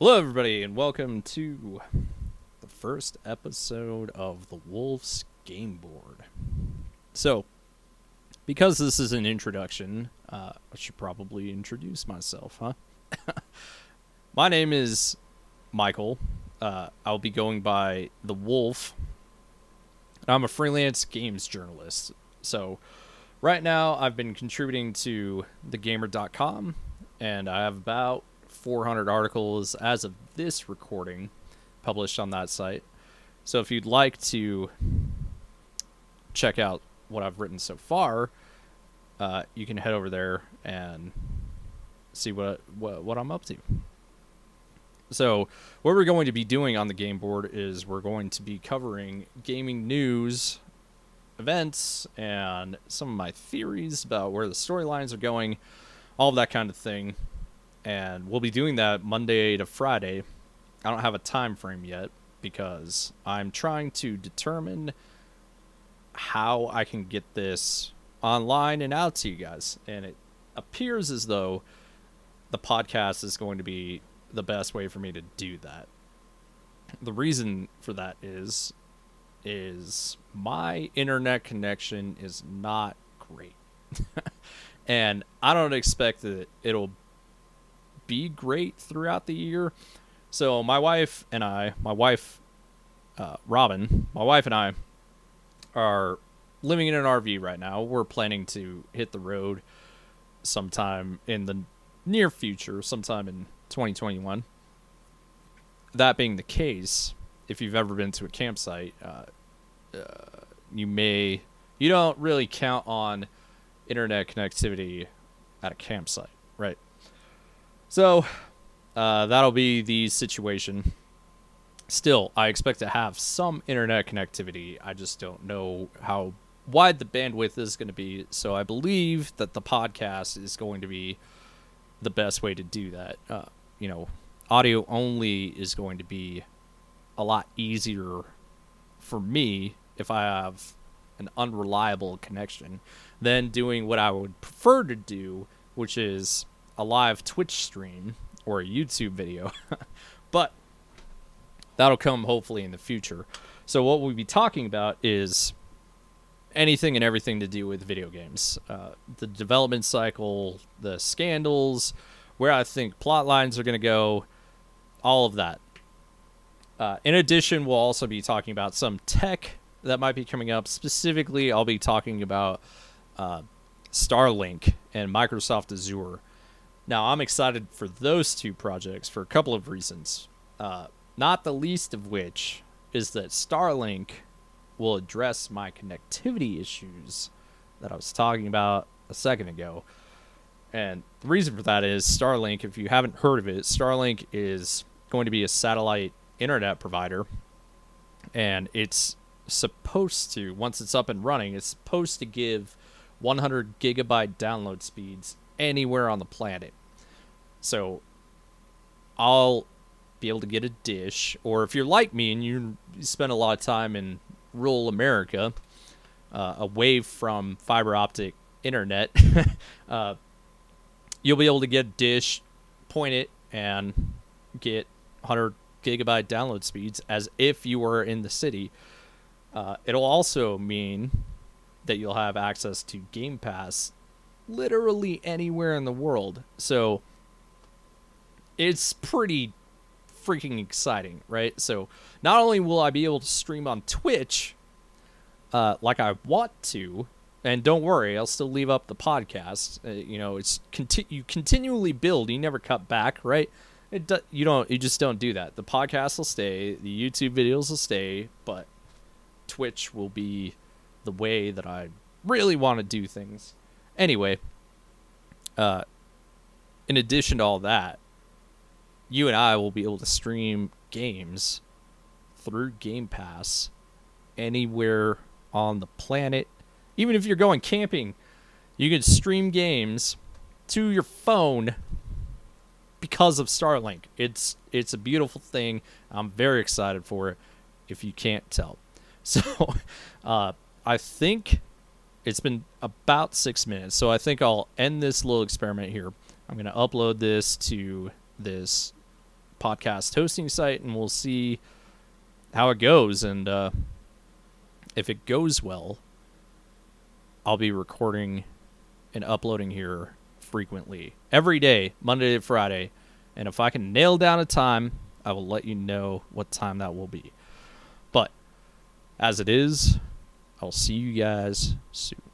Hello, everybody, and welcome to the first episode of the Wolves Game Board. So, because this is an introduction, uh, I should probably introduce myself, huh? My name is Michael. Uh, I'll be going by The Wolf. And I'm a freelance games journalist. So, right now, I've been contributing to thegamer.com, and I have about 400 articles as of this recording published on that site. So if you'd like to check out what I've written so far, uh, you can head over there and see what, what what I'm up to. So what we're going to be doing on the game board is we're going to be covering gaming news, events, and some of my theories about where the storylines are going, all of that kind of thing and we'll be doing that Monday to Friday. I don't have a time frame yet because I'm trying to determine how I can get this online and out to you guys. And it appears as though the podcast is going to be the best way for me to do that. The reason for that is is my internet connection is not great. and I don't expect that it'll be great throughout the year. So my wife and I, my wife, uh, Robin, my wife and I, are living in an RV right now. We're planning to hit the road sometime in the near future, sometime in 2021. That being the case, if you've ever been to a campsite, uh, uh, you may you don't really count on internet connectivity at a campsite, right? So uh, that'll be the situation. Still, I expect to have some internet connectivity. I just don't know how wide the bandwidth is going to be. So I believe that the podcast is going to be the best way to do that. Uh, you know, audio only is going to be a lot easier for me if I have an unreliable connection than doing what I would prefer to do, which is a live Twitch stream or a YouTube video. but that'll come hopefully in the future. So what we'll be talking about is anything and everything to do with video games. Uh, the development cycle, the scandals, where I think plot lines are going to go, all of that. Uh, in addition, we'll also be talking about some tech that might be coming up. Specifically, I'll be talking about uh, Starlink and Microsoft Azure. Now, I'm excited for those two projects for a couple of reasons. Uh, not the least of which is that Starlink will address my connectivity issues that I was talking about a second ago. And the reason for that is Starlink, if you haven't heard of it, Starlink is going to be a satellite internet provider. And it's supposed to, once it's up and running, it's supposed to give 100 gigabyte download speeds anywhere on the planet. So I'll be able to get a dish, or if you're like me and you spend a lot of time in rural America, uh, away from fiber optic internet, uh, you'll be able to get a dish, point it, and get 100 gigabyte download speeds as if you were in the city. Uh, it'll also mean that you'll have access to Game Pass literally anywhere in the world. So it's pretty freaking exciting, right? So not only will I be able to stream on Twitch uh, like I want to, and don't worry, I'll still leave up the podcast. Uh, you know, it's conti- you continually build, you never cut back, right? It do- you don't you just don't do that. The podcast will stay, the YouTube videos will stay, but Twitch will be the way that I really want to do things. Anyway, uh, in addition to all that, you and I will be able to stream games through Game Pass anywhere on the planet. Even if you're going camping, you can stream games to your phone because of Starlink. It's it's a beautiful thing. I'm very excited for it. If you can't tell, so uh, I think it's been about six minutes. So I think I'll end this little experiment here. I'm gonna upload this to this podcast hosting site, and we'll see how it goes. And uh, if it goes well, I'll be recording and uploading here frequently every day, Monday to Friday. And if I can nail down a time, I will let you know what time that will be. But as it is, I'll see you guys soon.